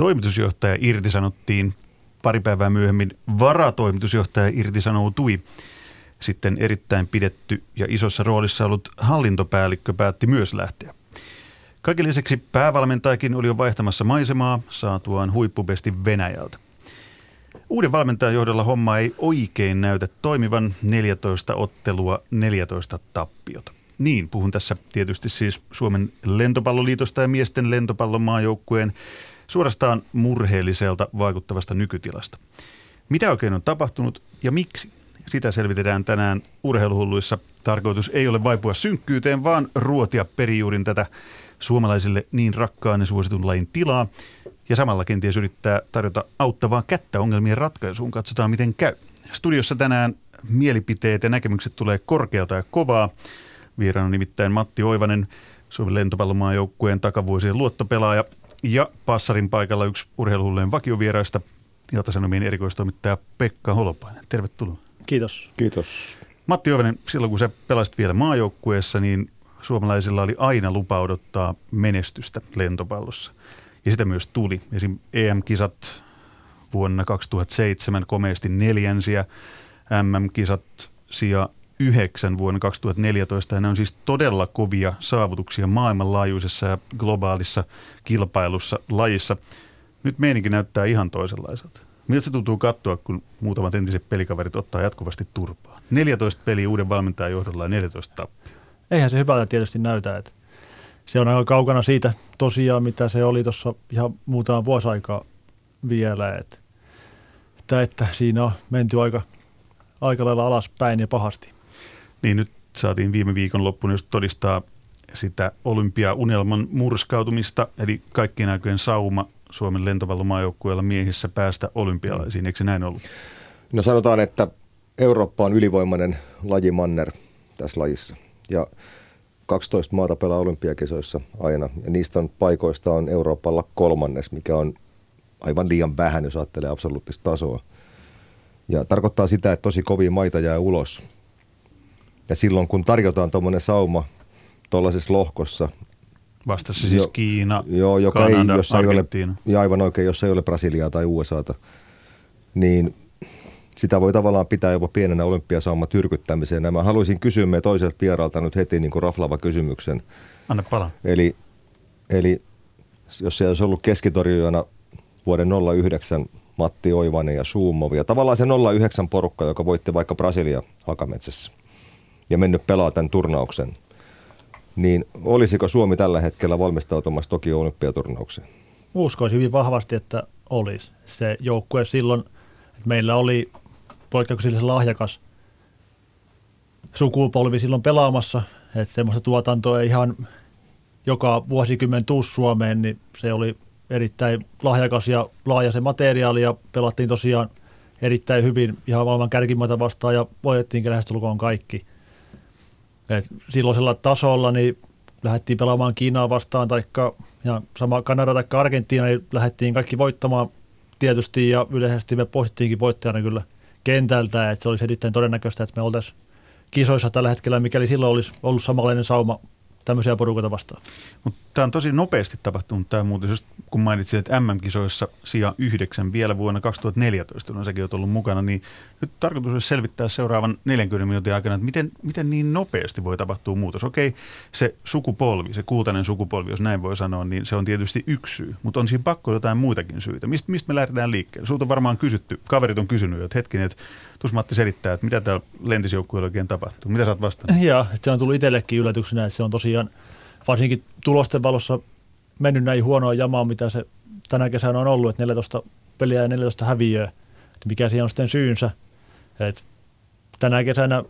Toimitusjohtaja irtisanottiin pari päivää myöhemmin. Varatoimitusjohtaja irtisanoutui. Sitten erittäin pidetty ja isossa roolissa ollut hallintopäällikkö päätti myös lähteä. Kaiken lisäksi päävalmentajakin oli jo vaihtamassa maisemaa saatuaan huippubesti Venäjältä. Uuden valmentajan johdolla homma ei oikein näytä toimivan 14 ottelua, 14 tappiota. Niin, puhun tässä tietysti siis Suomen lentopalloliitosta ja miesten lentopallon maajoukkueen suorastaan murheelliselta vaikuttavasta nykytilasta. Mitä oikein on tapahtunut ja miksi? Sitä selvitetään tänään urheiluhulluissa. Tarkoitus ei ole vaipua synkkyyteen, vaan ruotia perijuurin tätä suomalaisille niin rakkaan ja suositun lajin tilaa. Ja samalla kenties yrittää tarjota auttavaa kättä ongelmien ratkaisuun. Katsotaan miten käy. Studiossa tänään mielipiteet ja näkemykset tulee korkealta ja kovaa. Vieraana nimittäin Matti Oivanen, Suomen lentopallomaajoukkueen takavuosien luottopelaaja ja passarin paikalla yksi urheiluhullujen vakiovieraista, Ilta-Sanomien erikoistoimittaja Pekka Holopainen. Tervetuloa. Kiitos. Kiitos. Matti Oivanen, silloin kun sä pelasit vielä maajoukkueessa, niin suomalaisilla oli aina lupa odottaa menestystä lentopallossa. Ja sitä myös tuli. Esim. EM-kisat vuonna 2007 komeasti neljänsiä, MM-kisat sija yhdeksän vuonna 2014. Ja ne on siis todella kovia saavutuksia maailmanlaajuisessa ja globaalissa kilpailussa lajissa. Nyt meininki näyttää ihan toisenlaiselta. Miltä se tuntuu katsoa, kun muutamat entiset pelikaverit ottaa jatkuvasti turpaa? 14 peliä uuden valmentajan johdolla ja 14 tappia. Eihän se hyvältä tietysti näytä, että se on aika kaukana siitä tosiaan, mitä se oli tuossa ihan muutama vuosi aikaa vielä. Että, että, että siinä on menty aika, aika lailla alaspäin ja pahasti. Niin nyt saatiin viime viikon loppuun just todistaa sitä olympiaunelman murskautumista, eli kaikkien aikojen sauma Suomen lentopallomaajoukkueella miehissä päästä olympialaisiin. Eikö se näin ollut? No sanotaan, että Eurooppa on ylivoimainen lajimanner tässä lajissa. Ja 12 maata pelaa olympiakisoissa aina. Ja niistä on paikoista on Euroopalla kolmannes, mikä on aivan liian vähän, jos ajattelee absoluuttista tasoa. Ja tarkoittaa sitä, että tosi kovia maita jää ulos. Ja silloin kun tarjotaan tuommoinen sauma tuollaisessa lohkossa, Vastassa siis jo, Kiina, joo, joka Kanada, ei, jos ei ole, ja aivan oikein, jos ei ole Brasiliaa tai USAta, niin sitä voi tavallaan pitää jopa pienenä olympiasauma tyrkyttämiseen. Mä haluaisin kysyä me toiselta vieralta nyt heti niin kuin raflava kysymyksen. Anna pala. Eli, eli jos se olisi ollut keskitorjujana vuoden 09 Matti Oivanen ja Suumov ja tavallaan se 09 porukka, joka voitti vaikka Brasilia Hakametsässä ja mennyt pelaa tämän turnauksen, niin olisiko Suomi tällä hetkellä valmistautumassa Tokio olympiaturnaukseen? Uskoisin hyvin vahvasti, että olisi. Se joukkue silloin, että meillä oli poikkeuksellisen lahjakas sukupolvi silloin pelaamassa, että semmoista tuotantoa ei ihan joka vuosikymmen tuu Suomeen, niin se oli erittäin lahjakas ja laaja se materiaali ja pelattiin tosiaan erittäin hyvin ihan maailman kärkimaita vastaan ja voitettiinkin lähestulkoon kaikki. Et silloisella tasolla niin lähdettiin pelaamaan Kiinaa vastaan ja sama Kanada tai Argentiina, niin lähdettiin kaikki voittamaan tietysti ja yleisesti me poistittiinkin voittajana kyllä kentältä, että se olisi erittäin todennäköistä, että me oltaisiin kisoissa tällä hetkellä, mikäli silloin olisi ollut samanlainen sauma tämmöisiä porukoita vastaan. Mutta tämä on tosi nopeasti tapahtunut tämä muuten, just kun mainitsin, että MM-kisoissa sija yhdeksän vielä vuonna 2014, kun säkin olet ollut mukana, niin nyt tarkoitus olisi selvittää seuraavan 40 minuutin aikana, että miten, miten niin nopeasti voi tapahtua muutos. Okei, se sukupolvi, se kultainen sukupolvi, jos näin voi sanoa, niin se on tietysti yksi syy, mutta on siinä pakko jotain muitakin syitä. Mist, mistä me lähdetään liikkeelle? Sulta on varmaan kysytty, kaverit on kysynyt, että hetkinen, että tuossa Matti selittää, että mitä täällä lentisjoukkueella oikein tapahtuu. Mitä sä oot vastannut? Ja se on tullut itsellekin yllätyksenä, että se on tosiaan varsinkin tulosten valossa mennyt näin huonoa jamaa, mitä se tänä kesänä on ollut, että 14 peliä ja 14 häviöä. Että mikä siihen on sitten syynsä. Et tänä kesänä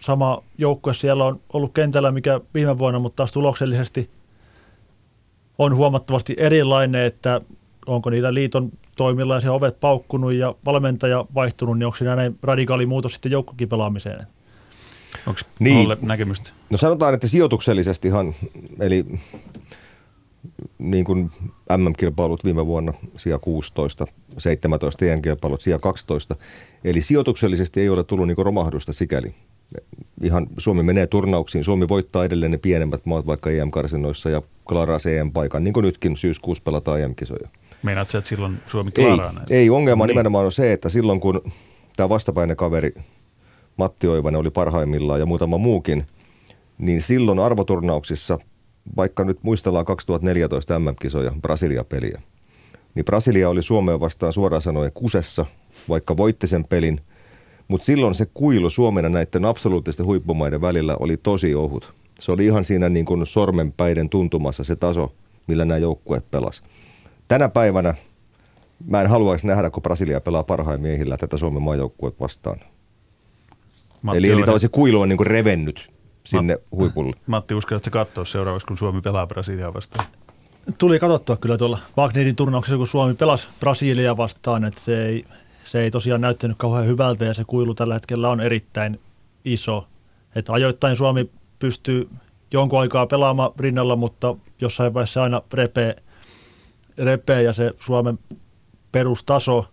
sama joukkue siellä on ollut kentällä, mikä viime vuonna, mutta taas tuloksellisesti on huomattavasti erilainen, että onko niillä liiton toimilla ja se ovet paukkunut ja valmentaja vaihtunut, niin onko siinä näin radikaali muutos sitten joukkokipelaamiseen? Onko Niin. Olle näkemystä? No sanotaan, että sijoituksellisestihan, eli niin kuin MM-kilpailut viime vuonna sija 16, 17 EM-kilpailut sija 12. Eli sijoituksellisesti ei ole tullut niin romahdusta sikäli. Ihan Suomi menee turnauksiin. Suomi voittaa edelleen ne pienemmät maat vaikka EM-karsinoissa ja klaraa EM-paikan, niin kuin nytkin syyskuussa pelataan EM-kisoja. Meinaat sä, että silloin Suomi Ei, klaaraa näitä? ei ongelma Niin. nimenomaan on se, että silloin kun tämä vastapäinen kaveri Matti Oivanen oli parhaimmillaan ja muutama muukin, niin silloin arvoturnauksissa, vaikka nyt muistellaan 2014 MM-kisoja, Brasilia-peliä, niin Brasilia oli Suomeen vastaan suoraan sanoen kusessa, vaikka voitti sen pelin, mutta silloin se kuilu Suomen ja näiden absoluuttisten huippumaiden välillä oli tosi ohut. Se oli ihan siinä niin kuin sormenpäiden tuntumassa se taso, millä nämä joukkueet pelas. Tänä päivänä mä en haluaisi nähdä, kun Brasilia pelaa parhaimmilla tätä Suomen maajoukkueet vastaan. Matti eli, eli tällaisen kuilu on niin kuin revennyt sinne huipulle. Matti, uskallatko katsoa seuraavaksi, kun Suomi pelaa Brasiliaa vastaan? Tuli katsottua kyllä tuolla Wagnerin turnauksessa, kun Suomi pelasi Brasilia vastaan, että se ei, se ei tosiaan näyttänyt kauhean hyvältä ja se kuilu tällä hetkellä on erittäin iso. Että ajoittain Suomi pystyy jonkun aikaa pelaamaan rinnalla, mutta jossain vaiheessa aina repee, repee ja se Suomen perustaso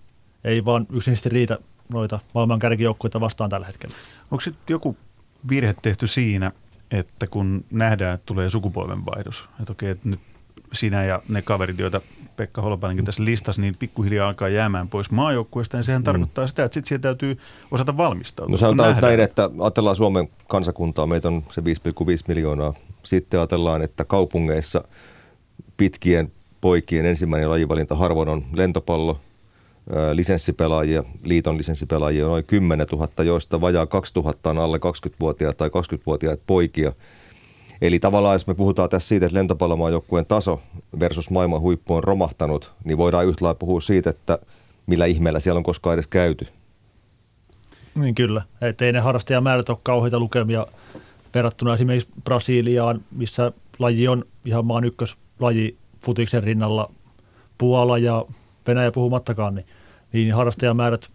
ei vaan yksinkertaisesti riitä noita maailman kärkijoukkueita vastaan tällä hetkellä. Onko sitten joku virhe tehty siinä, että kun nähdään, että tulee sukupolvenvaihdos, että okei, että nyt sinä ja ne kaverit, joita Pekka Holopainenkin tässä listasi, niin pikkuhiljaa alkaa jäämään pois maajoukkueesta, niin sehän mm. tarkoittaa sitä, että sitten siihen täytyy osata valmistautua. No sanotaan nähdään. näin, että ajatellaan Suomen kansakuntaa, meitä on se 5,5 miljoonaa. Sitten ajatellaan, että kaupungeissa pitkien poikien ensimmäinen lajivalinta harvoin on lentopallo, lisenssipelaajia, liiton lisenssipelaajia on noin 10 000, joista vajaa 2000 on alle 20-vuotiaita tai 20-vuotiaita poikia. Eli tavallaan jos me puhutaan tässä siitä, että lentopallomaajoukkueen taso versus maailman huippu on romahtanut, niin voidaan yhtä lailla puhua siitä, että millä ihmeellä siellä on koskaan edes käyty. Niin kyllä, että ei ne harrastajamäärät ole kauheita lukemia verrattuna esimerkiksi Brasiliaan, missä laji on ihan maan ykköslaji futiksen rinnalla Puola ja Venäjä puhumattakaan, niin, niin harrastajamäärät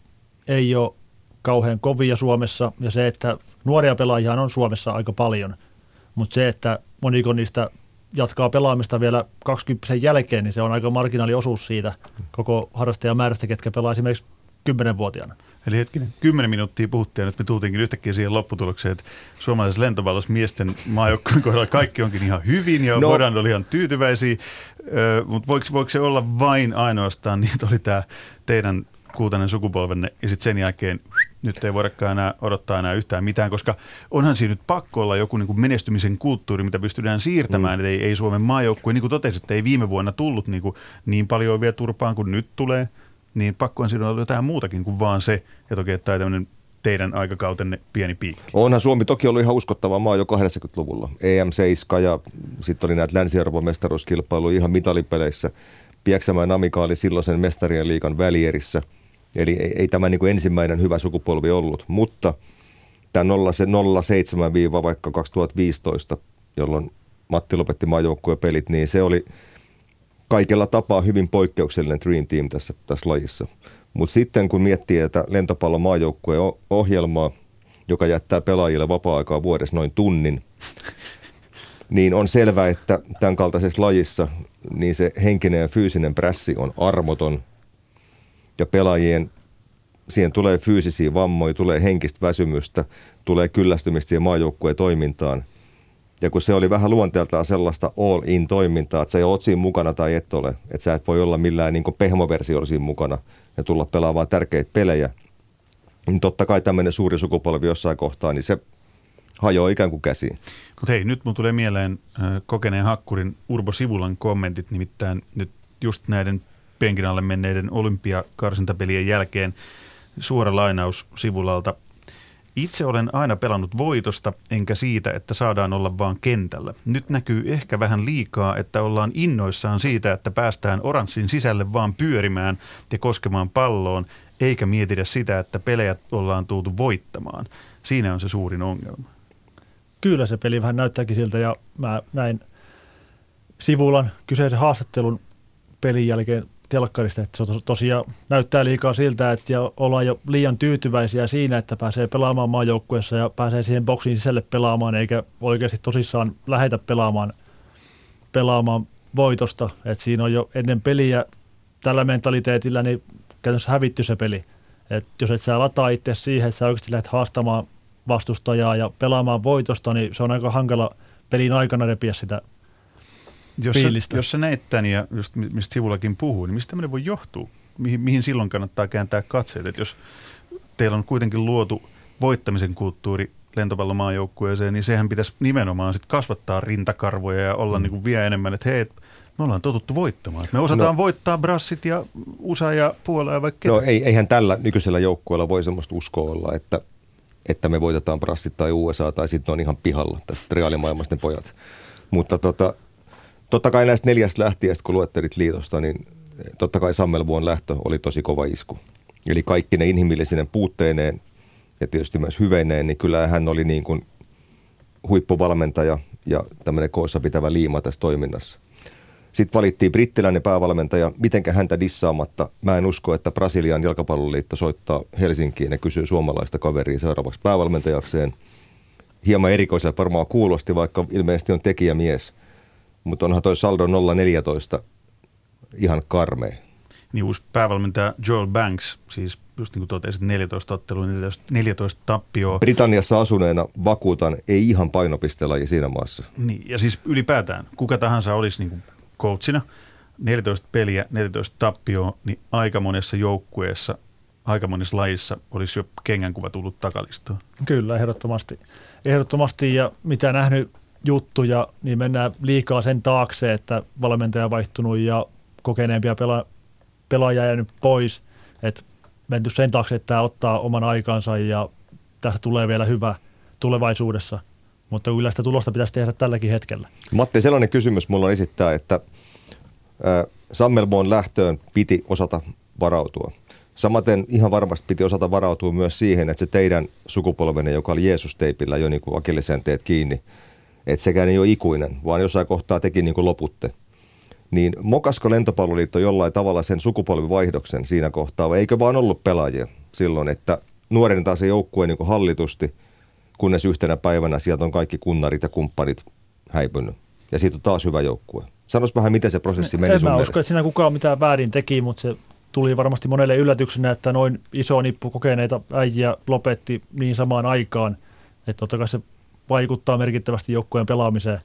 ei ole kauhean kovia Suomessa. Ja se, että nuoria pelaajia on Suomessa aika paljon, mutta se, että moniko niistä jatkaa pelaamista vielä 20 jälkeen, niin se on aika marginaaliosuus siitä koko harrastajamäärästä, ketkä pelaa esimerkiksi 10-vuotiaana. Eli hetkinen, kymmenen minuuttia puhuttiin ja nyt me tultiinkin yhtäkkiä siihen lopputulokseen, että suomalaisessa lentopallossa miesten maajoukkueen kohdalla kaikki onkin ihan hyvin ja no. Voidaan olla ihan tyytyväisiä, mutta voiko, voiko se olla vain ainoastaan niin, että oli tämä teidän kultainen sukupolvenne ja sitten sen jälkeen nyt ei voidakaan enää odottaa enää yhtään mitään, koska onhan siinä nyt pakko olla joku niin kuin menestymisen kulttuuri, mitä pystytään siirtämään, mm. että ei, ei Suomen maajoukkue, niin kuin totesit, että ei viime vuonna tullut niin, kuin niin paljon vielä turpaan kuin nyt tulee, niin pakko on siinä olla jotain muutakin kuin vaan se, että okei, tämä tämmöinen teidän aikakautenne pieni piikki. Onhan Suomi toki ollut ihan uskottava maa jo 80-luvulla. EM7 ja sitten oli näitä Länsi-Euroopan mestaruuskilpailuja ihan mitalipeleissä. Pieksämäen Amika oli silloisen mestarien liikan välierissä. Eli ei, ei tämä niin kuin ensimmäinen hyvä sukupolvi ollut, mutta tämä 07 vaikka 2015, jolloin Matti lopetti maajoukkueen pelit, niin se oli kaikella tapaa hyvin poikkeuksellinen Dream Team tässä, tässä lajissa. Mutta sitten kun miettii, että lentopallon maajoukkueen ohjelmaa, joka jättää pelaajille vapaa-aikaa vuodessa noin tunnin, niin on selvää, että tämän kaltaisessa lajissa niin se henkinen ja fyysinen prässi on armoton ja pelaajien siihen tulee fyysisiä vammoja, tulee henkistä väsymystä, tulee kyllästymistä siihen maajoukkueen toimintaan. Ja kun se oli vähän luonteeltaan sellaista all-in toimintaa, että sä oot siinä mukana tai et ole, että sä et voi olla millään niin pehmoversiolla siinä mukana ja tulla pelaamaan tärkeitä pelejä, niin totta kai tämmöinen suuri sukupolvi jossain kohtaa, niin se hajoaa ikään kuin käsiin. Mutta hei, nyt mun tulee mieleen kokeneen hakkurin Urbo Sivulan kommentit, nimittäin nyt just näiden penkin alle menneiden olympiakarsintapelien jälkeen suora lainaus Sivulalta. Itse olen aina pelannut voitosta, enkä siitä, että saadaan olla vaan kentällä. Nyt näkyy ehkä vähän liikaa, että ollaan innoissaan siitä, että päästään oranssin sisälle vaan pyörimään ja koskemaan palloon, eikä mietitä sitä, että pelejä ollaan tultu voittamaan. Siinä on se suurin ongelma. Kyllä se peli vähän näyttääkin siltä ja mä näin Sivulan kyseisen haastattelun pelin jälkeen telkkarista, että se tos- tosiaan näyttää liikaa siltä, että ollaan jo liian tyytyväisiä siinä, että pääsee pelaamaan maajoukkueessa ja pääsee siihen boksiin sisälle pelaamaan, eikä oikeasti tosissaan lähetä pelaamaan, pelaamaan voitosta. että siinä on jo ennen peliä tällä mentaliteetillä niin käytännössä hävitty se peli. Et jos et sä lataa itse siihen, että sä oikeasti lähdet haastamaan vastustajaa ja pelaamaan voitosta, niin se on aika hankala pelin aikana repiä sitä jos sä, fiilistä. jos sä näet tämän ja just mi- mistä sivullakin puhuu, niin mistä tämmöinen voi johtua? Mihin, mihin silloin kannattaa kääntää katseet? Et jos teillä on kuitenkin luotu voittamisen kulttuuri lentopallomaajoukkueeseen, niin sehän pitäisi nimenomaan sit kasvattaa rintakarvoja ja olla mm. niin kuin vielä enemmän, että hei, me ollaan totuttu voittamaan. Me osataan no. voittaa Brassit ja USA ja Puola ja vaikka ketä. No ei, eihän tällä nykyisellä joukkueella voi semmoista uskoa olla, että, että me voitetaan Brassit tai USA tai sitten on ihan pihalla tästä reaalimaailmasta pojat. Mutta tota, totta kai näistä neljästä lähtijästä, kun luettelit liitosta, niin totta kai Sammelvuon lähtö oli tosi kova isku. Eli kaikki ne inhimillisinen puutteineen ja tietysti myös hyveineen, niin kyllä hän oli niin kuin huippuvalmentaja ja tämmöinen koossa pitävä liima tässä toiminnassa. Sitten valittiin brittiläinen päävalmentaja. Mitenkä häntä dissaamatta? Mä en usko, että Brasilian jalkapalloliitto soittaa Helsinkiin ja kysyy suomalaista kaveria seuraavaksi päävalmentajakseen. Hieman erikoisella varmaan kuulosti, vaikka ilmeisesti on tekijämies. Mutta onhan toi saldo 014 ihan karmea. Niin uusi päävalmentaja Joel Banks, siis just niin kuin totesit, 14 ottelua, 14, 14 tappioa. Britanniassa asuneena vakuutan, ei ihan painopistelaji siinä maassa. Niin, ja siis ylipäätään, kuka tahansa olisi niin kuin coachina, 14 peliä, 14 tappioa, niin aika monessa joukkueessa, aika monessa lajissa olisi jo kengänkuva tullut takalistoon. Kyllä, ehdottomasti. Ehdottomasti ja mitä nähnyt juttuja, niin mennään liikaa sen taakse, että valmentaja on vaihtunut ja kokeneempia pela- pelaajia jäänyt pois. Että menty sen taakse, että tämä ottaa oman aikansa ja tästä tulee vielä hyvä tulevaisuudessa. Mutta kyllä sitä tulosta pitäisi tehdä tälläkin hetkellä. Matti, sellainen kysymys mulla on esittää, että Sammelboon lähtöön piti osata varautua. Samaten ihan varmasti piti osata varautua myös siihen, että se teidän sukupolvenne, joka oli Jeesus-teipillä jo niin kuin teet kiinni, että sekään ei ole ikuinen, vaan jossain kohtaa teki niin kuin loputte. Niin mokasko lentopalloliitto jollain tavalla sen sukupolvivaihdoksen siinä kohtaa, vai eikö vaan ollut pelaajia silloin, että nuorentaa se joukkue niin kuin hallitusti, kunnes yhtenä päivänä sieltä on kaikki kunnarit ja kumppanit häipynyt. Ja siitä on taas hyvä joukkue. Sanois vähän, miten se prosessi meni en sun mä mielestä. usko, että siinä kukaan mitään väärin teki, mutta se tuli varmasti monelle yllätyksenä, että noin iso nippu kokeneita äijiä lopetti niin samaan aikaan. Että totta kai se vaikuttaa merkittävästi joukkueen pelaamiseen.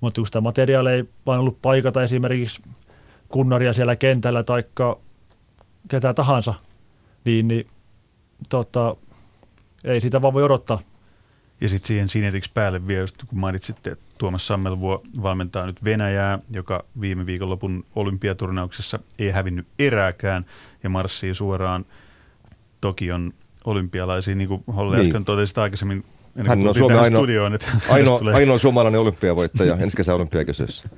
Mutta kun sitä materiaalia ei vain ollut paikata esimerkiksi kunnaria siellä kentällä tai ketä tahansa, niin, niin tota, ei sitä vaan voi odottaa. Ja sitten siihen sinetiksi päälle vielä, just kun mainitsitte, että Tuomas Sammelvuo valmentaa nyt Venäjää, joka viime viikonlopun olympiaturnauksessa ei hävinnyt erääkään ja marssii suoraan Tokion olympialaisiin, niin kuin Holle Niin. äsken totesit aikaisemmin, Hän on Suomen ainoa- studioon, että hänestä Ainoa, tulee- ainoa suomalainen olympiavoittaja ensi kesän olympiakisoissa.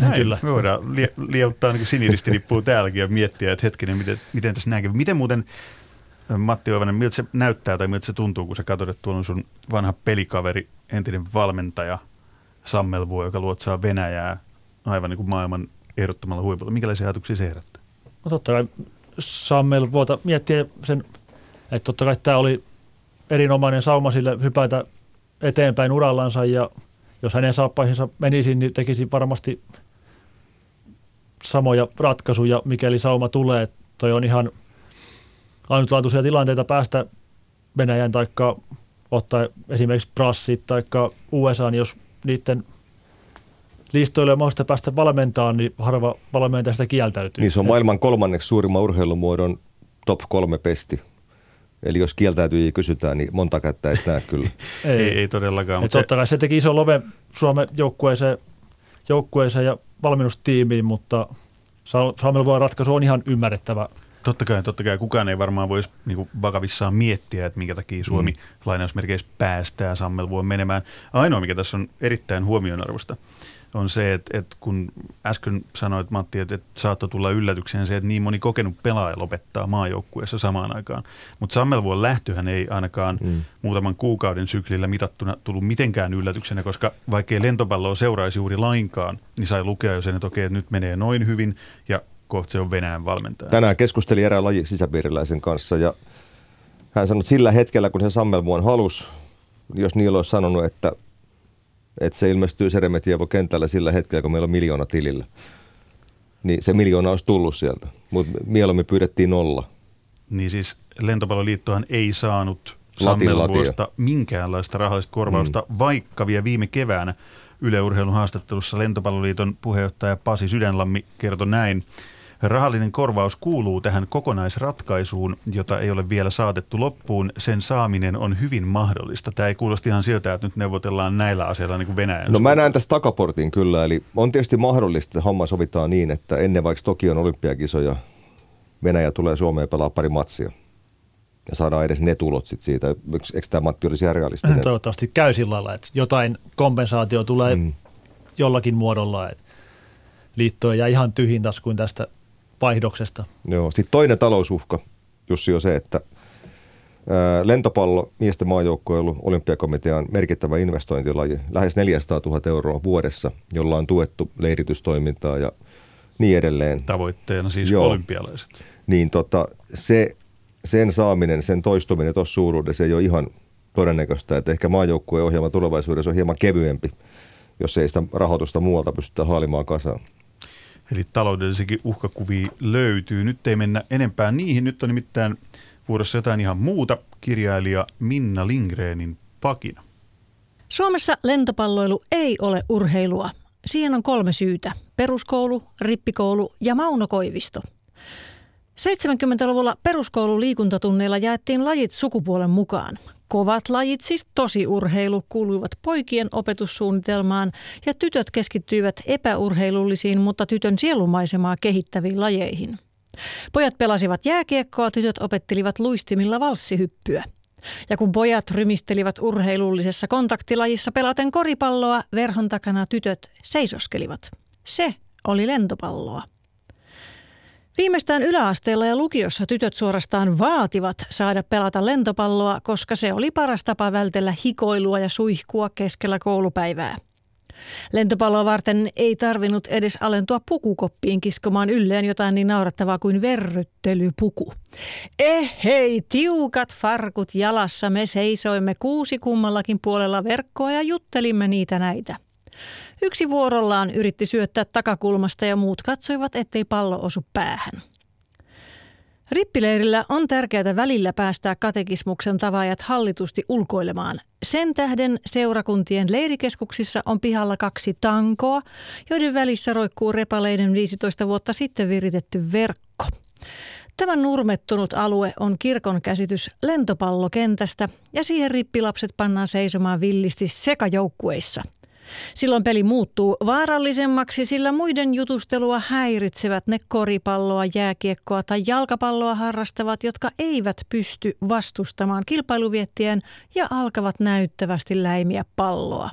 Näin, Kyllä. Me voidaan lie, lieuttaa niin siniristilippuun täälläkin ja miettiä, että hetkinen, miten, miten tässä kävi. Miten muuten, Matti Oivanen, miltä se näyttää tai miltä se tuntuu, kun sä katsot, että tuolla on sun vanha pelikaveri, entinen valmentaja Sammelvuo, joka luotsaa Venäjää aivan niin kuin maailman ehdottomalla huipulla. Minkälaisia ajatuksia se herättää? No totta kai Sammel vuota miettiä sen, että totta kai tämä oli erinomainen sauma sille hypätä eteenpäin urallansa ja jos hänen saappaihinsa menisi, niin tekisi varmasti samoja ratkaisuja, mikäli sauma tulee. Toi on ihan ainutlaatuisia tilanteita päästä Venäjän taikka ottaa esimerkiksi Brassit taikka USA, niin jos niiden listoille on mahdollista päästä valmentamaan, niin harva valmentaja sitä kieltäytyy. Niin se on maailman kolmanneksi suurimman urheilumuodon top kolme pesti. Eli jos kieltäytyjiä kysytään, niin monta kättä et näe kyllä. Ei, ei, ei todellakaan. Mutta se, totta kai se teki iso love Suomen joukkueeseen, joukkueeseen ja valmennustiimiin, mutta Sa- Samuel voi ratkaisu on ihan ymmärrettävä. totta kai, totta kai kukaan ei varmaan voisi niin kuin vakavissaan miettiä, että minkä takia Suomi mm. lainausmerkeissä päästää Sammelvuon menemään. Ainoa, mikä tässä on erittäin huomionarvosta, on se, että, että kun äsken sanoit Matti, että, että saattoi tulla yllätykseen se, että niin moni kokenut pelaaja lopettaa maajoukkueessa samaan aikaan. Mutta Sammelvuon lähtöhän ei ainakaan mm. muutaman kuukauden syklillä mitattuna tullut mitenkään yllätyksenä, koska vaikkei lentopalloa seuraisi juuri lainkaan, niin sai lukea jo sen, että okei, että nyt menee noin hyvin ja kohta se on Venäjän valmentaja. Tänään keskustelin erään laji sisäpiiriläisen kanssa ja hän sanoi, että sillä hetkellä, kun se Sammelmuon halus, jos niillä olisi sanonut, että, että se ilmestyy Seremetievo kentällä sillä hetkellä, kun meillä on miljoona tilillä, niin se miljoona olisi tullut sieltä. Mutta mieluummin pyydettiin nolla. Niin siis lentopalloliittohan ei saanut Sammelvuosta minkäänlaista rahallista korvausta, mm. vaikka vielä viime keväänä Yleurheilun haastattelussa Lentopalloliiton puheenjohtaja Pasi Sydänlammi kertoi näin. Rahallinen korvaus kuuluu tähän kokonaisratkaisuun, jota ei ole vielä saatettu loppuun. Sen saaminen on hyvin mahdollista. Tämä ei kuulosti ihan siltä, että nyt neuvotellaan näillä asioilla niin kuin Venäjän. No mä näen tässä takaportin kyllä, eli on tietysti mahdollista, että homma sovitaan niin, että ennen vaikka Tokion olympiakisoja Venäjä tulee Suomeen pelaa pari matsia ja saadaan edes ne tulot sit siitä. Eikö tämä Matti olisi ihan realistinen? Toivottavasti käy sillä lailla, että jotain kompensaatio tulee mm. jollakin muodolla, että liitto ei jää ihan tyhjin kuin tästä vaihdoksesta. Joo, sitten toinen talousuhka, Jussi, on se, että lentopallo miesten maajoukkueelu olympiakomitean merkittävä investointilaji, lähes 400 000 euroa vuodessa, jolla on tuettu leiritystoimintaa ja niin edelleen. Tavoitteena siis Joo. olympialaiset. Niin tota, se, sen saaminen, sen toistuminen tuossa suuruudessa ei ole ihan todennäköistä, että ehkä maajoukkueen ohjelma tulevaisuudessa on hieman kevyempi, jos ei sitä rahoitusta muualta pystytä haalimaan kasaan. Eli taloudellisikin uhkakuvia löytyy. Nyt ei mennä enempää niihin. Nyt on nimittäin vuorossa jotain ihan muuta. Kirjailija Minna Lindgrenin pakina. Suomessa lentopalloilu ei ole urheilua. Siihen on kolme syytä. Peruskoulu, rippikoulu ja Mauno Koivisto. 70-luvulla peruskoulun liikuntatunneilla jaettiin lajit sukupuolen mukaan. Kovat lajit, siis tosi urheilu, kuuluivat poikien opetussuunnitelmaan ja tytöt keskittyivät epäurheilullisiin, mutta tytön sielumaisemaa kehittäviin lajeihin. Pojat pelasivat jääkiekkoa, tytöt opettelivat luistimilla valssihyppyä. Ja kun pojat rymistelivät urheilullisessa kontaktilajissa pelaten koripalloa, verhon takana tytöt seisoskelivat. Se oli lentopalloa. Viimeistään yläasteella ja lukiossa tytöt suorastaan vaativat saada pelata lentopalloa, koska se oli paras tapa vältellä hikoilua ja suihkua keskellä koulupäivää. Lentopalloa varten ei tarvinnut edes alentua pukukoppiin kiskomaan ylleen jotain niin naurattavaa kuin verryttelypuku. Eh hei, tiukat farkut jalassa me seisoimme kuusi kummallakin puolella verkkoa ja juttelimme niitä näitä. Yksi vuorollaan yritti syöttää takakulmasta ja muut katsoivat, ettei pallo osu päähän. Rippileirillä on tärkeää välillä päästää katekismuksen tavaajat hallitusti ulkoilemaan. Sen tähden seurakuntien leirikeskuksissa on pihalla kaksi tankoa, joiden välissä roikkuu repaleiden 15 vuotta sitten viritetty verkko. Tämä nurmettunut alue on kirkon käsitys lentopallokentästä ja siihen rippilapset pannaan seisomaan villisti sekajoukkueissa – Silloin peli muuttuu vaarallisemmaksi, sillä muiden jutustelua häiritsevät ne koripalloa, jääkiekkoa tai jalkapalloa harrastavat, jotka eivät pysty vastustamaan kilpailuviettien ja alkavat näyttävästi läimiä palloa.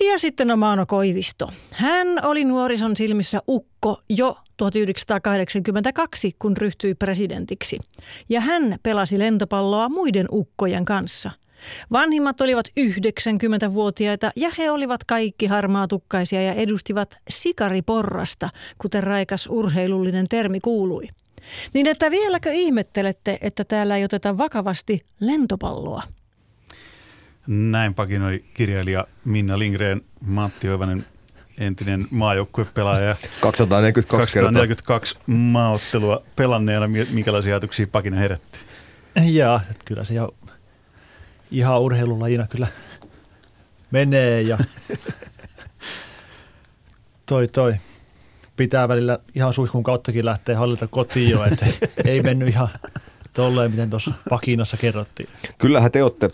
Ja sitten on Maano Koivisto. Hän oli nuorison silmissä ukko jo 1982, kun ryhtyi presidentiksi. Ja hän pelasi lentopalloa muiden ukkojen kanssa – Vanhimmat olivat 90-vuotiaita ja he olivat kaikki harmaatukkaisia ja edustivat sikariporrasta, kuten raikas urheilullinen termi kuului. Niin että vieläkö ihmettelette, että täällä ei oteta vakavasti lentopalloa? Näin pakinoi kirjailija Minna Lindgren, Matti Oivanen, entinen maajoukkuepelaaja. 242, 242 maaottelua pelanneena, minkälaisia ajatuksia pakina herätti? Joo, kyllä se jo ihan urheilulajina kyllä menee ja toi toi pitää välillä ihan suihkun kauttakin lähteä hallita kotiin jo, että ei mennyt ihan tolleen, miten tuossa pakinassa kerrottiin. Kyllähän te olette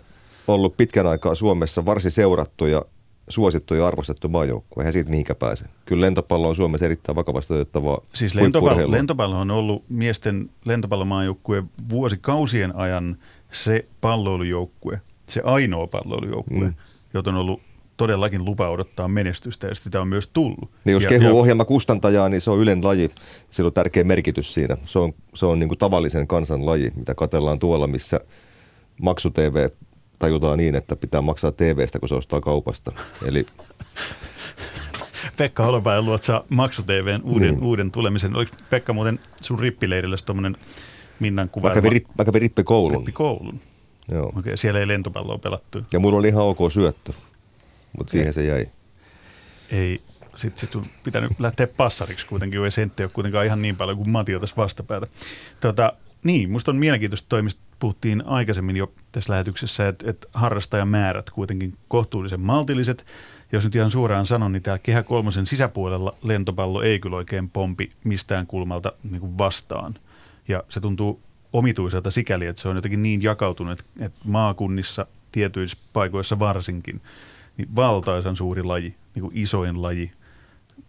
ollut pitkän aikaa Suomessa varsin seurattu ja suosittu ja arvostettu maajoukkue. Eihän siitä mihinkä pääse. Kyllä lentopallo on Suomessa erittäin vakavasti otettavaa Siis lentopallo, lentopallo on ollut miesten lentopallomaajoukkue vuosikausien ajan se palloilujoukkue, se ainoa palloilujoukkue, mm. jota on ollut todellakin lupa odottaa menestystä ja sitä on myös tullut. Ja jos kehu ohjelma kustantajaa, niin se on Ylen laji. Sillä on tärkeä merkitys siinä. Se on, se on niin kuin tavallisen kansan laji, mitä katellaan tuolla, missä maksu-TV tajutaan niin, että pitää maksaa TVstä, kun se ostaa kaupasta. Eli Pekka Holopäin luotsaa maksu-TVn uuden, niin. uuden tulemisen. Oliko Pekka muuten sun rippileirillä tuommoinen Minnan kuvailma? Mä kävin, ripp, mä kävin rippikoulun. Rippikoulun. Joo. Okei, siellä ei lentopalloa pelattu. Ja mulla oli ihan ok syöttö, mutta siihen ei. se jäi. Ei, sitten sit on pitänyt lähteä passariksi kuitenkin, ei sentti ole kuitenkaan ihan niin paljon kuin Mati tässä vastapäätä. Tota, niin, musta on mielenkiintoista toimista. Puhuttiin aikaisemmin jo tässä lähetyksessä, että, että harrastajamäärät kuitenkin kohtuullisen maltilliset jos nyt ihan suoraan sanon, niin täällä Kehä kolmosen sisäpuolella lentopallo ei kyllä oikein pompi mistään kulmalta niin kuin vastaan. Ja se tuntuu omituiselta sikäli, että se on jotenkin niin jakautunut, että maakunnissa tietyissä paikoissa varsinkin, niin valtaisan suuri laji, niin kuin isoin laji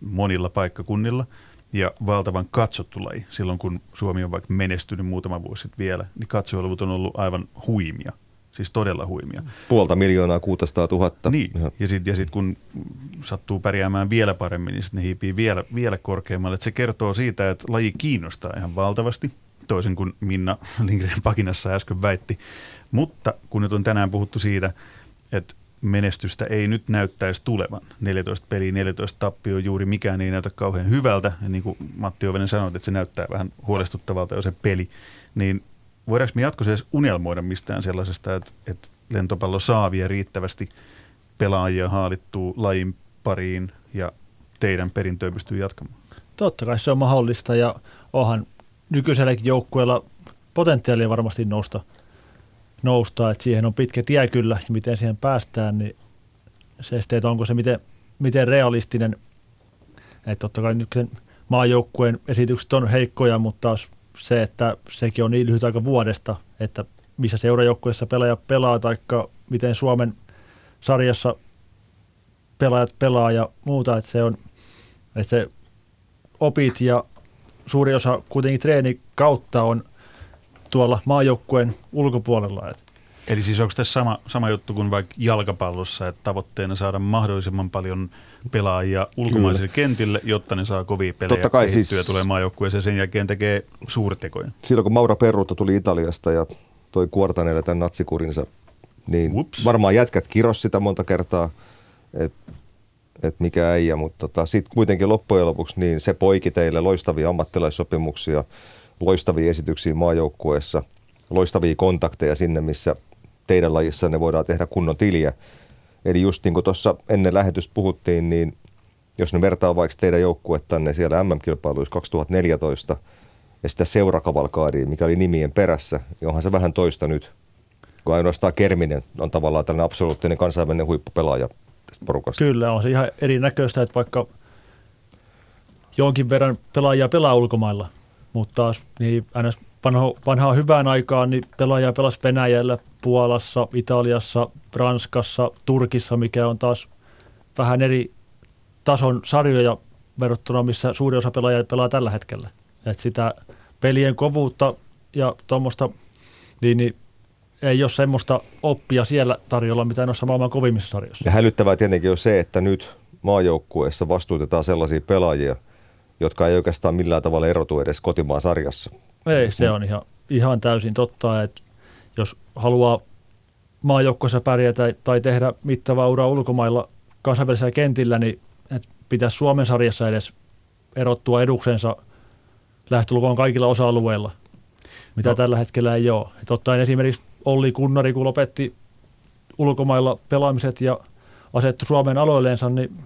monilla paikkakunnilla ja valtavan katsottu laji. Silloin kun Suomi on vaikka menestynyt muutama vuosi sitten vielä, niin katsojaluvut on ollut aivan huimia. Siis todella huimia. Puolta miljoonaa, 600 000. Niin, ja sitten ja sit kun sattuu pärjäämään vielä paremmin, niin sitten ne hiipii vielä, vielä korkeammalle. Et se kertoo siitä, että laji kiinnostaa ihan valtavasti, toisin kuin Minna Lindgren Pakinassa äsken väitti. Mutta kun nyt on tänään puhuttu siitä, että menestystä ei nyt näyttäisi tulevan. 14 peliä, 14 tappio, juuri mikään ei näytä kauhean hyvältä. Ja niin kuin Matti Ovenen sanoi, että se näyttää vähän huolestuttavalta jo se peli. Niin voidaanko me jatkossa edes unelmoida mistään sellaisesta, että, että lentopallo saa vielä riittävästi pelaajia haalittuu lajin pariin ja teidän perintöä pystyy jatkamaan? Totta kai se on mahdollista ja onhan nykyiselläkin joukkueella potentiaalia varmasti nousta, nousta, että siihen on pitkä tie kyllä ja miten siihen päästään, niin se sitten, että onko se miten, miten realistinen, että totta kai nyt maajoukkueen esitykset on heikkoja, mutta taas se, että sekin on niin lyhyt aika vuodesta, että missä seurajoukkueessa pelaaja pelaa, tai miten Suomen sarjassa pelaajat pelaa ja muuta, että se on, että se opit ja suuri osa kuitenkin treeni kautta on tuolla maajoukkueen ulkopuolella. Että Eli siis onko tässä sama, sama juttu kuin vaikka jalkapallossa, että tavoitteena saada mahdollisimman paljon pelaajia ulkomaisille Kyllä. kentille, jotta ne saa kovia pelejä Totta kai siis, ja tulee maajoukkueeseen sen jälkeen tekee suurtekoja. Silloin kun Maura Perruutta tuli Italiasta ja toi Kuortaneelle tämän natsikurinsa, niin Ups. varmaan jätkät kiros sitä monta kertaa, että et mikä äijä, mutta tota, sitten kuitenkin loppujen lopuksi niin se poiki teille loistavia ammattilaissopimuksia, loistavia esityksiä maajoukkueessa, loistavia kontakteja sinne, missä teidän lajissa ne voidaan tehdä kunnon tiliä. Eli just niin kuin tuossa ennen lähetystä puhuttiin, niin jos ne vertaa vaikka teidän joukkuettanne siellä MM-kilpailuissa 2014 ja sitä seurakavalkaadia, mikä oli nimien perässä, niin onhan se vähän toista nyt, kun ainoastaan Kerminen on tavallaan tällainen absoluuttinen kansainvälinen huippupelaaja tästä porukasta. Kyllä, on se ihan erinäköistä, että vaikka jonkin verran pelaajia pelaa ulkomailla, mutta taas niin aina vanho, vanhaa hyvään aikaan niin pelaajia pelasi Venäjällä, Puolassa, Italiassa, Ranskassa, Turkissa, mikä on taas vähän eri tason sarjoja verrattuna, missä suuri osa pelaajia pelaa tällä hetkellä. Et sitä pelien kovuutta ja tuommoista, niin, niin ei ole semmoista oppia siellä tarjolla, mitä noissa maailman kovimmissa sarjoissa. Ja hälyttävää tietenkin on se, että nyt maajoukkueessa vastuutetaan sellaisia pelaajia, jotka ei oikeastaan millään tavalla erotu edes kotimaan sarjassa. Ei, se on ihan, ihan täysin totta, että jos haluaa maajoukkoissa pärjätä tai tehdä mittavaa uraa ulkomailla kansainvälisellä kentillä, niin että pitäisi Suomen sarjassa edes erottua eduksensa lähestulkoon kaikilla osa-alueilla, mitä no. tällä hetkellä ei ole. Et ottaen esimerkiksi Olli Kunnari, kun lopetti ulkomailla pelaamiset ja asettui Suomen aloilleensa, niin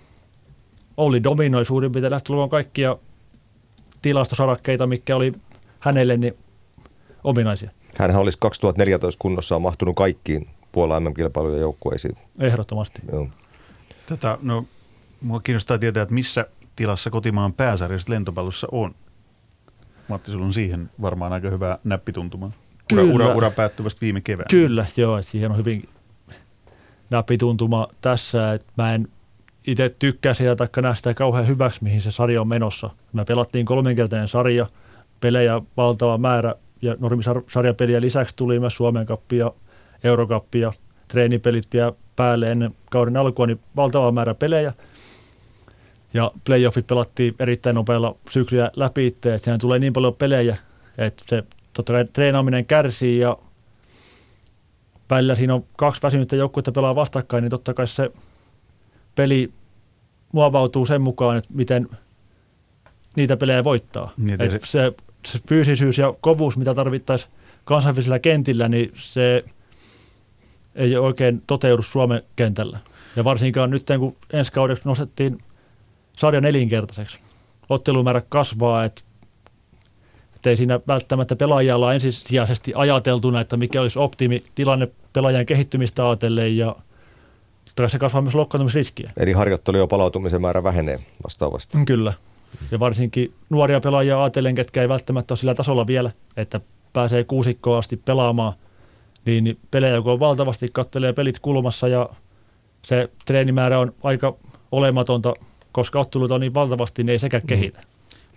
Olli dominoi suurin piirtein lähestulkoon kaikkia tilastosarakkeita, mikä oli hänelle niin ominaisia. Hän olisi 2014 kunnossa mahtunut kaikkiin Puola MM-kilpailujen joukkueisiin. Ehdottomasti. Joo. Tota, no, mua kiinnostaa tietää, että missä tilassa kotimaan pääsarjasta lentopallossa on. Matti, sulla on siihen varmaan aika hyvä näppituntuma. Ura, ura, ura päättyi vasta viime kevään. Kyllä, joo, siihen on hyvin näppituntuma tässä, että mä en itse tykkää sitä tai näe sitä kauhean hyväksi, mihin se sarja on menossa. Me pelattiin kolminkertainen sarja, pelejä valtava määrä ja normisarjapeliä lisäksi tuli myös Suomen kappi ja Eurokappi ja treenipelit vielä päälle ennen kauden alkua, niin valtava määrä pelejä. Ja playoffit pelattiin erittäin nopealla syksyllä läpi itse, että tulee niin paljon pelejä, että se totta kai treenaaminen kärsii ja välillä siinä on kaksi väsynyttä joukkuetta pelaa vastakkain, niin totta kai se peli muovautuu sen mukaan, että miten niitä pelejä voittaa. Niin, se, se, se fyysisyys ja kovuus, mitä tarvittaisiin kansainvälisellä kentillä, niin se ei oikein toteudu Suomen kentällä. Ja varsinkaan nyt, kun ensi kaudeksi nostettiin sarja nelinkertaiseksi. Ottelumäärä kasvaa, että ei siinä välttämättä pelaajalla ole ensisijaisesti ajateltuna, että mikä olisi optimi tilanne pelaajan kehittymistä ajatellen ja se kasvaa myös loukkaantumisriskiä. Eli harjoittelu ja palautumisen määrä vähenee vastaavasti. Kyllä. Ja varsinkin nuoria pelaajia ajatellen, ketkä ei välttämättä ole sillä tasolla vielä, että pääsee kuusikkoon asti pelaamaan, niin pelejä kun on valtavasti, kattelee pelit kulmassa ja se treenimäärä on aika olematonta, koska ottelut on niin valtavasti, niin ei sekään mm.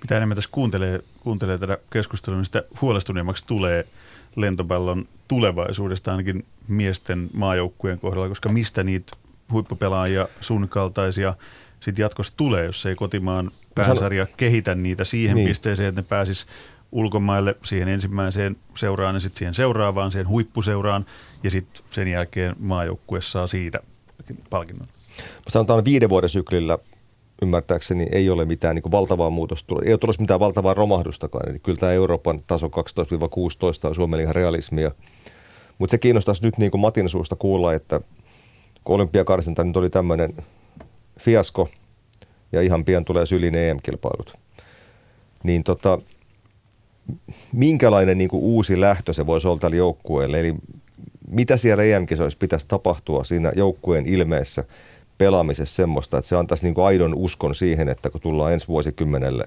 Mitä enemmän tässä kuuntelee, kuuntelee tätä keskustelua, niin sitä huolestuneemmaksi tulee lentopallon tulevaisuudesta ainakin miesten maajoukkueen kohdalla, koska mistä niitä huippupelaajia, sun kaltaisia sitten jatkossa tulee, jos ei kotimaan pääsarja kehitä niitä siihen niin. pisteeseen, että ne pääsis ulkomaille siihen ensimmäiseen seuraan ja sitten siihen seuraavaan, siihen huippuseuraan ja sitten sen jälkeen maajoukkue saa siitä palkinnon. Sanotaan viiden vuoden syklillä ymmärtääkseni ei ole mitään niin valtavaa muutosta tullut. Ei ole tullut mitään valtavaa romahdustakaan. Eli kyllä tämä Euroopan taso 12-16 on Suomelle ihan realismia. Mutta se kiinnostaisi nyt niin kuin Matin suusta kuulla, että kun olympiakarsinta nyt oli tämmöinen fiasko ja ihan pian tulee sylin EM-kilpailut, niin tota, minkälainen niin kuin uusi lähtö se voisi olla tälle joukkueelle? Eli mitä siellä EM-kisoissa pitäisi tapahtua siinä joukkueen ilmeessä – pelaamisessa semmoista, että se antaisi niin kuin aidon uskon siihen, että kun tullaan ensi vuosikymmenelle,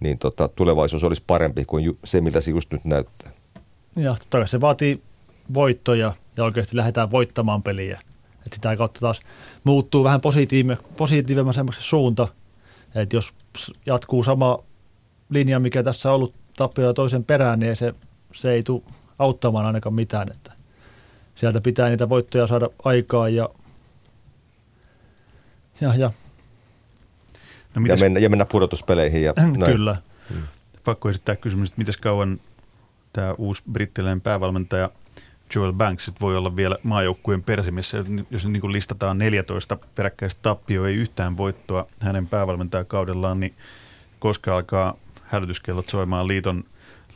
niin tota, tulevaisuus olisi parempi kuin se, miltä se just nyt näyttää. Ja totta kai se vaatii voittoja ja oikeasti lähdetään voittamaan peliä. Että sitä kautta taas muuttuu vähän positiivisemmaksi suunta. Että jos jatkuu sama linja, mikä tässä on ollut tappio toisen perään, niin se, se ei tule auttamaan ainakaan mitään. Että sieltä pitää niitä voittoja saada aikaa ja ja, ja. No, ja, mennä, ja mennä pudotuspeleihin. Ja noin. Kyllä. Hmm. Pakko esittää kysymys, että miten kauan tämä uusi brittiläinen päävalmentaja Joel Banks voi olla vielä maajoukkueen persimissä, jos niin kuin listataan 14 peräkkäistä tappio, ei yhtään voittoa hänen päävalmentajakaudellaan, niin koska alkaa hälytyskellot soimaan liiton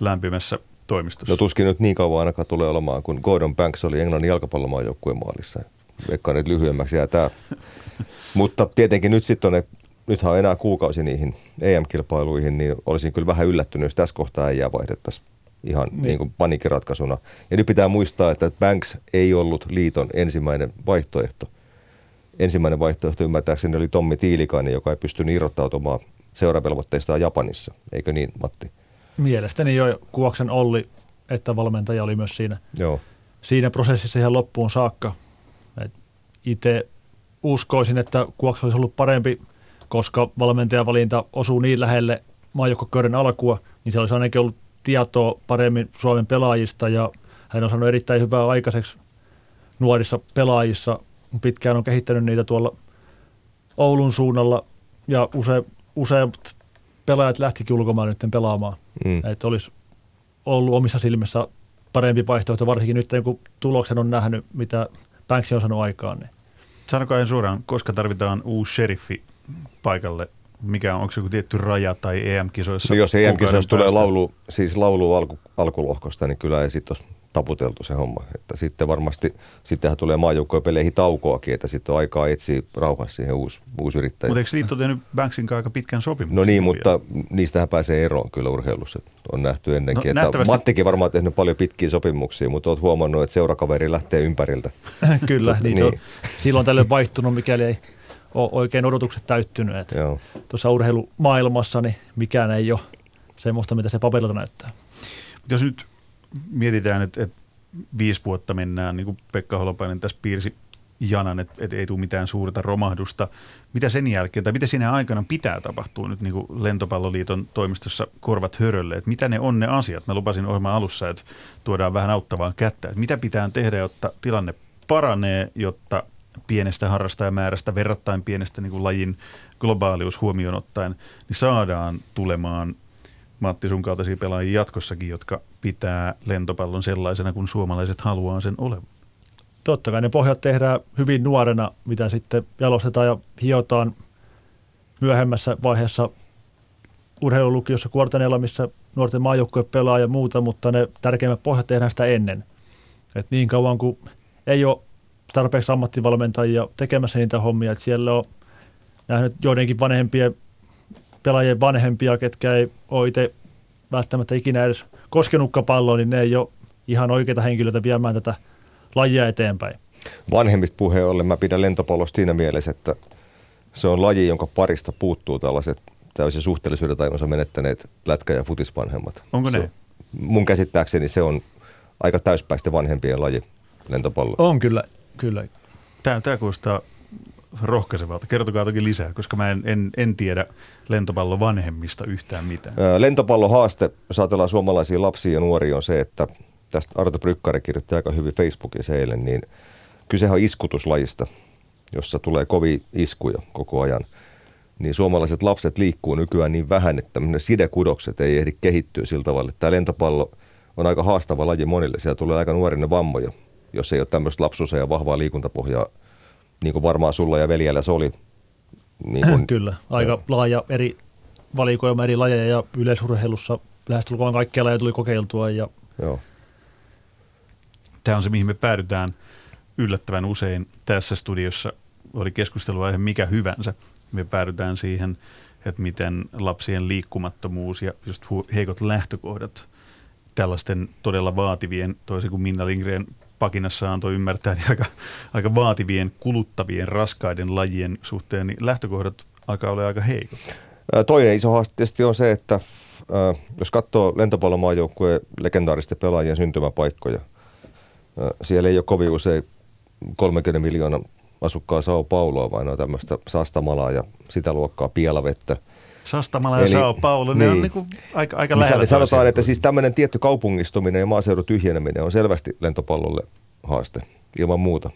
lämpimässä toimistossa? No tuskin nyt niin kauan ainakaan tulee olemaan, kun Gordon Banks oli Englannin jalkapallomaajoukkueen maalissa. Veikkaan, että lyhyemmäksi jää tämä Mutta tietenkin nyt sitten on, nythän on enää kuukausi niihin EM-kilpailuihin, niin olisin kyllä vähän yllättynyt, jos tässä kohtaa ei jää vaihdettaisiin ihan niin. niin kuin panikkiratkaisuna. Ja nyt pitää muistaa, että Banks ei ollut liiton ensimmäinen vaihtoehto. Ensimmäinen vaihtoehto ymmärtääkseni oli Tommi Tiilikainen, joka ei pystynyt irrottautumaan seuravelvoitteistaan Japanissa. Eikö niin, Matti? Mielestäni jo Kuoksen Olli, että valmentaja oli myös siinä, Joo. siinä prosessissa ihan loppuun saakka. Itse uskoisin, että Kuoks olisi ollut parempi, koska valmentajavalinta osuu niin lähelle maajoukkokauden alkua, niin se olisi ainakin ollut tietoa paremmin Suomen pelaajista ja hän on saanut erittäin hyvää aikaiseksi nuorissa pelaajissa. Pitkään on kehittänyt niitä tuolla Oulun suunnalla ja use, useat pelaajat lähtikin ulkomaan nyt pelaamaan. Mm. Että olisi ollut omissa silmissä parempi vaihtoehto, varsinkin nyt kun tuloksen on nähnyt, mitä Banks on saanut aikaan. Niin. Sanokaa en suoraan, koska tarvitaan uusi sheriffi paikalle? Mikä on, onko se joku tietty raja tai EM-kisoissa? No jos EM-kisoissa tulee laulu, siis laulu alku, alkulohkosta, niin kyllä ei sitten taputeltu se homma. Että sitten varmasti, sittenhän tulee maajoukkojen peleihin taukoakin, että sitten on aikaa etsiä rauhassa siihen uusi, uusi yrittäjä. Mutta eikö liitto tehnyt Banksin aika pitkän sopimuksen? No niin, mutta niistähän pääsee eroon kyllä urheilussa. On nähty ennenkin. No, että Mattikin varmaan tehnyt paljon pitkiä sopimuksia, mutta olet huomannut, että seurakaveri lähtee ympäriltä. kyllä, Tot, niin, niin. On silloin tällöin vaihtunut, mikäli ei ole oikein odotukset täyttynyt. Että tuossa urheilumaailmassa niin mikään ei ole semmoista, mitä se paperilta näyttää. Jos nyt mietitään, että, että viisi vuotta mennään, niin kuin Pekka Holopainen tässä piirsi janan, että, että ei tule mitään suurta romahdusta. Mitä sen jälkeen, tai mitä siinä aikana pitää tapahtua nyt niin kuin Lentopalloliiton toimistossa korvat hörölle, että mitä ne on ne asiat? Mä lupasin ohjelman alussa, että tuodaan vähän auttavaa kättä, että mitä pitää tehdä, jotta tilanne paranee, jotta pienestä harrastajamäärästä, verrattain pienestä niin kuin lajin globaalius huomioon ottaen, niin saadaan tulemaan Matti sun kaltaisia pelaajia jatkossakin, jotka pitää lentopallon sellaisena, kun suomalaiset haluaa sen olevan? Totta kai ne pohjat tehdään hyvin nuorena, mitä sitten jalostetaan ja hiotaan myöhemmässä vaiheessa urheilulukiossa Kuortanella, missä nuorten maajoukkue pelaa ja muuta, mutta ne tärkeimmät pohjat tehdään sitä ennen. Et niin kauan kuin ei ole tarpeeksi ammattivalmentajia tekemässä niitä hommia, että siellä on nähnyt joidenkin vanhempien pelaajien vanhempia, ketkä ei ole itse välttämättä ikinä edes koskenutkaan palloa, niin ne ei ole ihan oikeita henkilöitä viemään tätä lajia eteenpäin. Vanhemmista puheen ollen mä pidän lentopallosta siinä mielessä, että se on laji, jonka parista puuttuu tällaiset täysin suhteellisuuden tajunsa menettäneet lätkä- ja futisvanhemmat. Onko se, ne? Mun käsittääkseni se on aika täyspäistä vanhempien laji, lentopallo. On kyllä, kyllä. Tämä, tämä kuulostaa rohkaisevalta. Kertokaa toki lisää, koska mä en, en, en tiedä lentopallon vanhemmista yhtään mitään. Lentopallon haaste, jos ajatellaan suomalaisia lapsia ja nuoria, on se, että tästä Arto Brykkari kirjoitti aika hyvin Facebookissa eilen, niin kysehän on iskutuslajista, jossa tulee kovia iskuja koko ajan. Niin suomalaiset lapset liikkuu nykyään niin vähän, että sidekudokset ei ehdi kehittyä sillä tavalla. Tämä lentopallo on aika haastava laji monille. Siellä tulee aika nuorinen vammoja, jos ei ole tämmöistä lapsuusa ja vahvaa liikuntapohjaa, niin kuin varmaan sulla ja veljellä se oli. Niin kuin, Kyllä, aika joo. laaja eri valikoima eri lajeja ja yleisurheilussa lähestulkoon kaikkia lajeja tuli kokeiltua. Ja... Joo. Tämä on se, mihin me päädytään yllättävän usein tässä studiossa. Oli keskusteluaihe mikä hyvänsä. Me päädytään siihen, että miten lapsien liikkumattomuus ja just heikot lähtökohdat tällaisten todella vaativien, toisin kuin Minna Lindgren pakinassa antoi ymmärtää, niin aika, aika vaativien, kuluttavien, raskaiden lajien suhteen, niin lähtökohdat alkaa olla aika heikot. Toinen iso haaste tietysti on se, että jos katsoo lentopallomaajoukkueen legendaaristen pelaajien syntymäpaikkoja, siellä ei ole kovin usein 30 miljoonaa asukkaa Sao Pauloa, vaan on tämmöistä Sastamalaa ja sitä luokkaa Pielavettä. Sastamala ja Eli, Sao Paulo, ne niin, on niinku aika, aika niin lähellä. Niin sanotaan, että siis tämmöinen tietty kaupungistuminen ja maaseudun tyhjeneminen on selvästi lentopallolle haaste ilman muuta.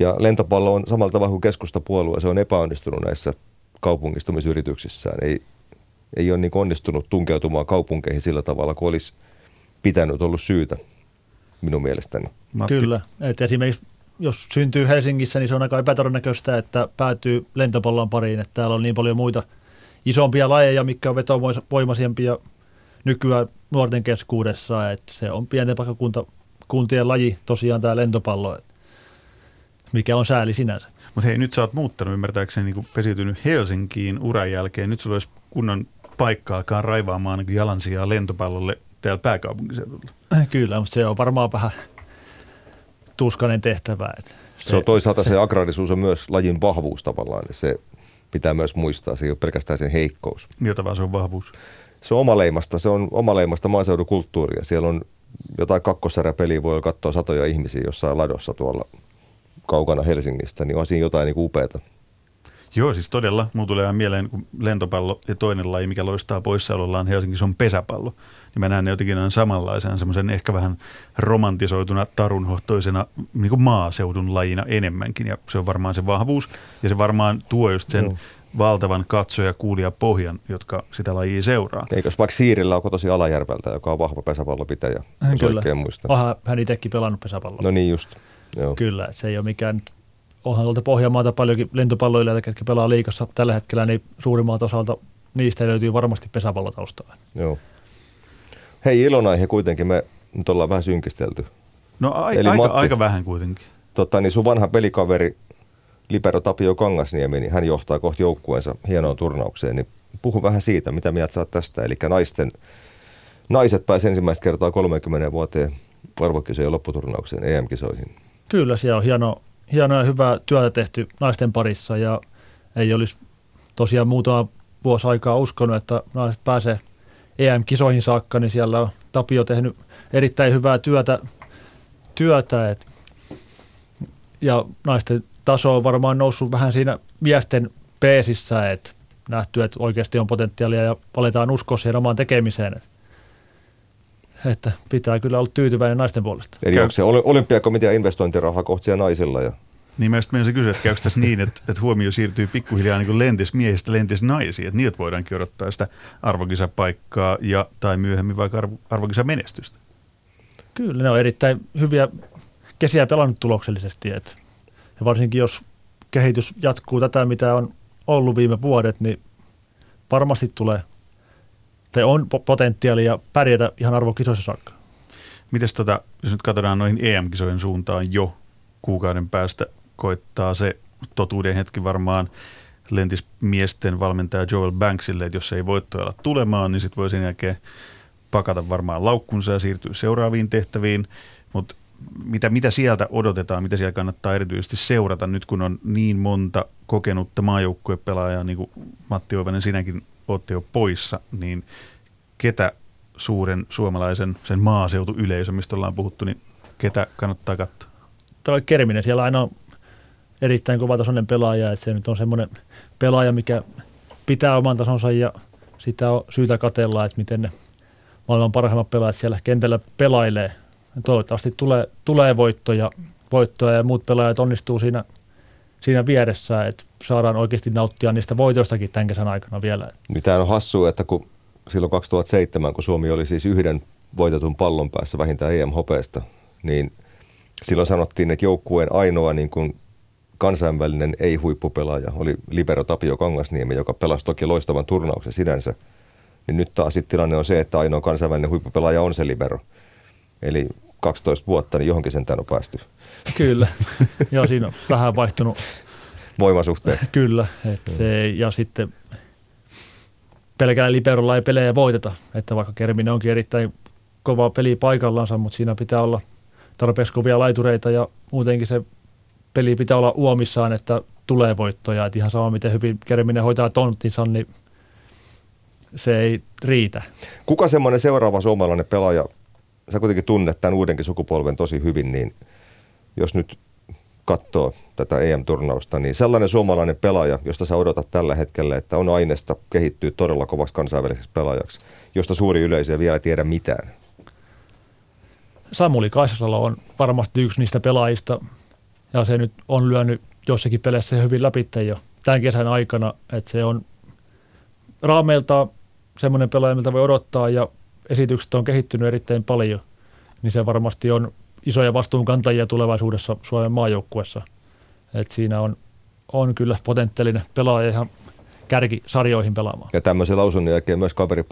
Ja lentopallo on samalla tavalla kuin keskustapuolue, se on epäonnistunut näissä kaupungistumisyrityksissään. Ei, ei ole niin onnistunut tunkeutumaan kaupunkeihin sillä tavalla kuin olisi pitänyt ollut syytä minun mielestäni. Matti. Kyllä, että esimerkiksi jos syntyy Helsingissä, niin se on aika epätodennäköistä, että päätyy lentopallon pariin, että täällä on niin paljon muita isompia lajeja, mikä on vetovoimaisempia nykyään nuorten keskuudessa, että se on pienten paikkakuntien laji tosiaan tämä lentopallo, mikä on sääli sinänsä. Mutta hei, nyt sä oot muuttanut ymmärtääkseni niin pesiytynyt Helsinkiin uran jälkeen. Nyt sulla olisi kunnon paikkaakaan raivaamaan niin jalansijaa lentopallolle täällä pääkaupunkiseudulla. Kyllä, mutta se on varmaan vähän tuskainen tehtävä. Että se, se on toisaalta se agrarisuus on myös lajin vahvuus tavallaan. Se pitää myös muistaa, se ei ole pelkästään sen heikkous. Miltä vaan se on vahvuus? Se on omaleimasta, se on omaleimasta maaseudun kulttuuria. Siellä on jotain kakkosarjapeliä, voi katsoa satoja ihmisiä jossain ladossa tuolla kaukana Helsingistä, niin on siinä jotain niin upeata. Joo, siis todella. Mulla tulee mieleen lentopallo ja toinen laji, mikä loistaa poissaolollaan Helsingissä on pesäpallo. Ja mä näen ne jotenkin samanlaisena, semmoisen ehkä vähän romantisoituna, tarunhohtoisena niin kuin maaseudun lajina enemmänkin. Ja se on varmaan se vahvuus. Ja se varmaan tuo just sen Joo. valtavan katsoja kuulija pohjan, jotka sitä lajia seuraa. Eikös vaikka Siirillä on tosi Alajärveltä, joka on vahva pesäpallopitäjä, hän kyllä. oikein muista. Onhan hän itsekin pelannut pesäpalloa. No niin just. Joo. Kyllä, se ei ole mikään onhan tuolta Pohjanmaalta paljonkin lentopalloilijoita, ketkä pelaa liikassa tällä hetkellä, niin suurimmalta osalta niistä löytyy varmasti pesäpallotaustaa. Joo. Hei, ilonaihe kuitenkin, me nyt ollaan vähän synkistelty. No a- Eli aika, Matti, aika vähän kuitenkin. Totta, niin sun vanha pelikaveri Libero Tapio Kangasniemi, niin hän johtaa kohti joukkueensa hienoon turnaukseen, niin puhu vähän siitä, mitä mieltä saat tästä. Eli naisten, naiset pääsivät ensimmäistä kertaa 30 vuoteen arvokisojen lopputurnaukseen EM-kisoihin. Kyllä, siellä on hieno, hienoa ja hyvää työtä tehty naisten parissa ja ei olisi tosiaan muutama vuosi aikaa uskonut, että naiset pääsee EM-kisoihin saakka, niin siellä on Tapio tehnyt erittäin hyvää työtä, työtä et, ja naisten taso on varmaan noussut vähän siinä miesten peesissä, että nähty, että oikeasti on potentiaalia ja aletaan uskoa siihen omaan tekemiseen. Että, että pitää kyllä olla tyytyväinen naisten puolesta. Eli onko se olympiakomitean investointiraha kohtia naisilla? Ja... Niin mä sitten kysyä, että käykö tässä niin, että, että huomio siirtyy pikkuhiljaa niin lentis miehistä lentis naisiin, että niiltä voidaankin odottaa sitä arvokisapaikkaa ja tai myöhemmin vaikka arvo, arvokisamenestystä. Kyllä, ne on erittäin hyviä kesiä pelannut tuloksellisesti, että ja varsinkin jos kehitys jatkuu tätä, mitä on ollut viime vuodet, niin varmasti tulee, tai on potentiaalia pärjätä ihan arvokisoissa saakka. Mites tota, jos nyt katsotaan noihin EM-kisojen suuntaan jo kuukauden päästä koittaa se totuuden hetki varmaan lentis miesten valmentaja Joel Banksille, että jos ei voittoja olla tulemaan, niin sitten voi sen jälkeen pakata varmaan laukkunsa ja siirtyä seuraaviin tehtäviin. Mutta mitä, mitä sieltä odotetaan, mitä siellä kannattaa erityisesti seurata nyt, kun on niin monta kokenutta maajoukkuepelaajaa, niin kuin Matti Oivanen sinäkin olette jo poissa, niin ketä suuren suomalaisen sen maaseutuyleisö, mistä ollaan puhuttu, niin ketä kannattaa katsoa? Toi Kerminen siellä aina on erittäin kova tasoinen pelaaja, että se nyt on semmoinen pelaaja, mikä pitää oman tasonsa ja sitä on syytä katella, että miten ne maailman parhaimmat pelaajat siellä kentällä pelailee. Toivottavasti tulee, tulee voittoja, voittoja ja muut pelaajat onnistuu siinä, siinä vieressä, että saadaan oikeasti nauttia niistä voitoistakin tämän kesän aikana vielä. Mitä on hassua, että kun silloin 2007, kun Suomi oli siis yhden voitetun pallon päässä vähintään EM-hopeesta, niin silloin sanottiin, että joukkueen ainoa niin kuin kansainvälinen ei-huippupelaaja oli Libero Tapio Kangasniemi, joka pelasi toki loistavan turnauksen sinänsä. Niin nyt taas tilanne on se, että ainoa kansainvälinen huippupelaaja on se Libero. Eli 12 vuotta, niin johonkin sentään on päästy. Kyllä. Joo, siinä on vähän vaihtunut. Voimasuhteet. Kyllä. että se, ja sitten pelkällä liberolla ei pelejä voiteta. Että vaikka Kerminen onkin erittäin kova peli paikallansa, mutta siinä pitää olla tarpeeksi kovia laitureita ja muutenkin se peli pitää olla uomissaan, että tulee voittoja. Että ihan sama, miten hyvin Kerminen hoitaa tonttinsa, niin se ei riitä. Kuka semmoinen seuraava suomalainen pelaaja, sä kuitenkin tunnet tämän uudenkin sukupolven tosi hyvin, niin jos nyt katsoo tätä EM-turnausta, niin sellainen suomalainen pelaaja, josta sä odotat tällä hetkellä, että on aineesta kehittyy todella kovaksi kansainväliseksi pelaajaksi, josta suuri yleisö ei vielä tiedä mitään. Samuli Kaisasalo on varmasti yksi niistä pelaajista, ja se nyt on lyönyt jossakin peleissä hyvin läpi jo tämän kesän aikana, että se on raameilta semmoinen pelaaja, miltä voi odottaa, ja esitykset on kehittynyt erittäin paljon, niin se varmasti on isoja vastuunkantajia tulevaisuudessa Suomen maajoukkuessa. Et siinä on, on kyllä potentiaalinen pelaaja ihan kärkisarjoihin pelaamaan. Ja tämmöisen lausunnon jälkeen myös kaveri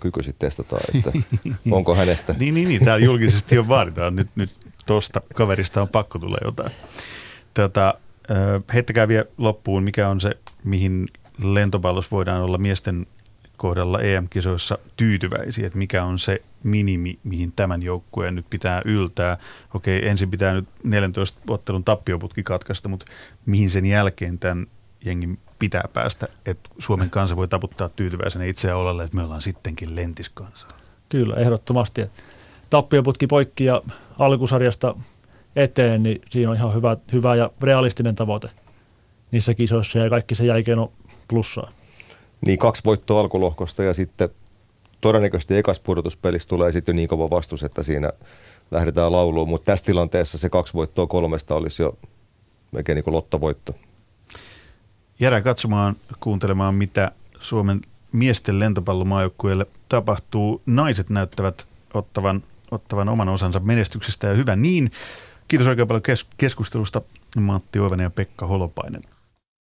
kyky sitten testataan, että onko hänestä. niin, niin, niin, täällä julkisesti on vaaditaan. Nyt, nyt tuosta kaverista on pakko tulla jotain. Tota, heittäkää vielä loppuun, mikä on se, mihin lentopallossa voidaan olla miesten kohdalla EM-kisoissa tyytyväisiä, että mikä on se minimi, mihin tämän joukkueen nyt pitää yltää. Okei, ensin pitää nyt 14 ottelun tappioputki katkaista, mutta mihin sen jälkeen tämän jengin pitää päästä, että Suomen kansa voi taputtaa tyytyväisenä itseään olalle, että me ollaan sittenkin lentiskansa. Kyllä, ehdottomasti. Tappioputki poikki ja alkusarjasta eteen, niin siinä on ihan hyvä, hyvä ja realistinen tavoite niissä kisoissa ja kaikki sen jälkeen on plussaa. Niin kaksi voittoa alkulohkosta ja sitten todennäköisesti ekas pudotuspelissä tulee sitten niin kova vastus, että siinä lähdetään lauluun, mutta tässä tilanteessa se kaksi voittoa kolmesta olisi jo melkein niin kuin lottovoitto. Jäädään katsomaan, kuuntelemaan, mitä Suomen miesten lentopallomaajoukkueelle tapahtuu. Naiset näyttävät ottavan, ottavan oman osansa menestyksestä ja hyvä niin. Kiitos oikein paljon kes- keskustelusta Matti Oivanen ja Pekka Holopainen.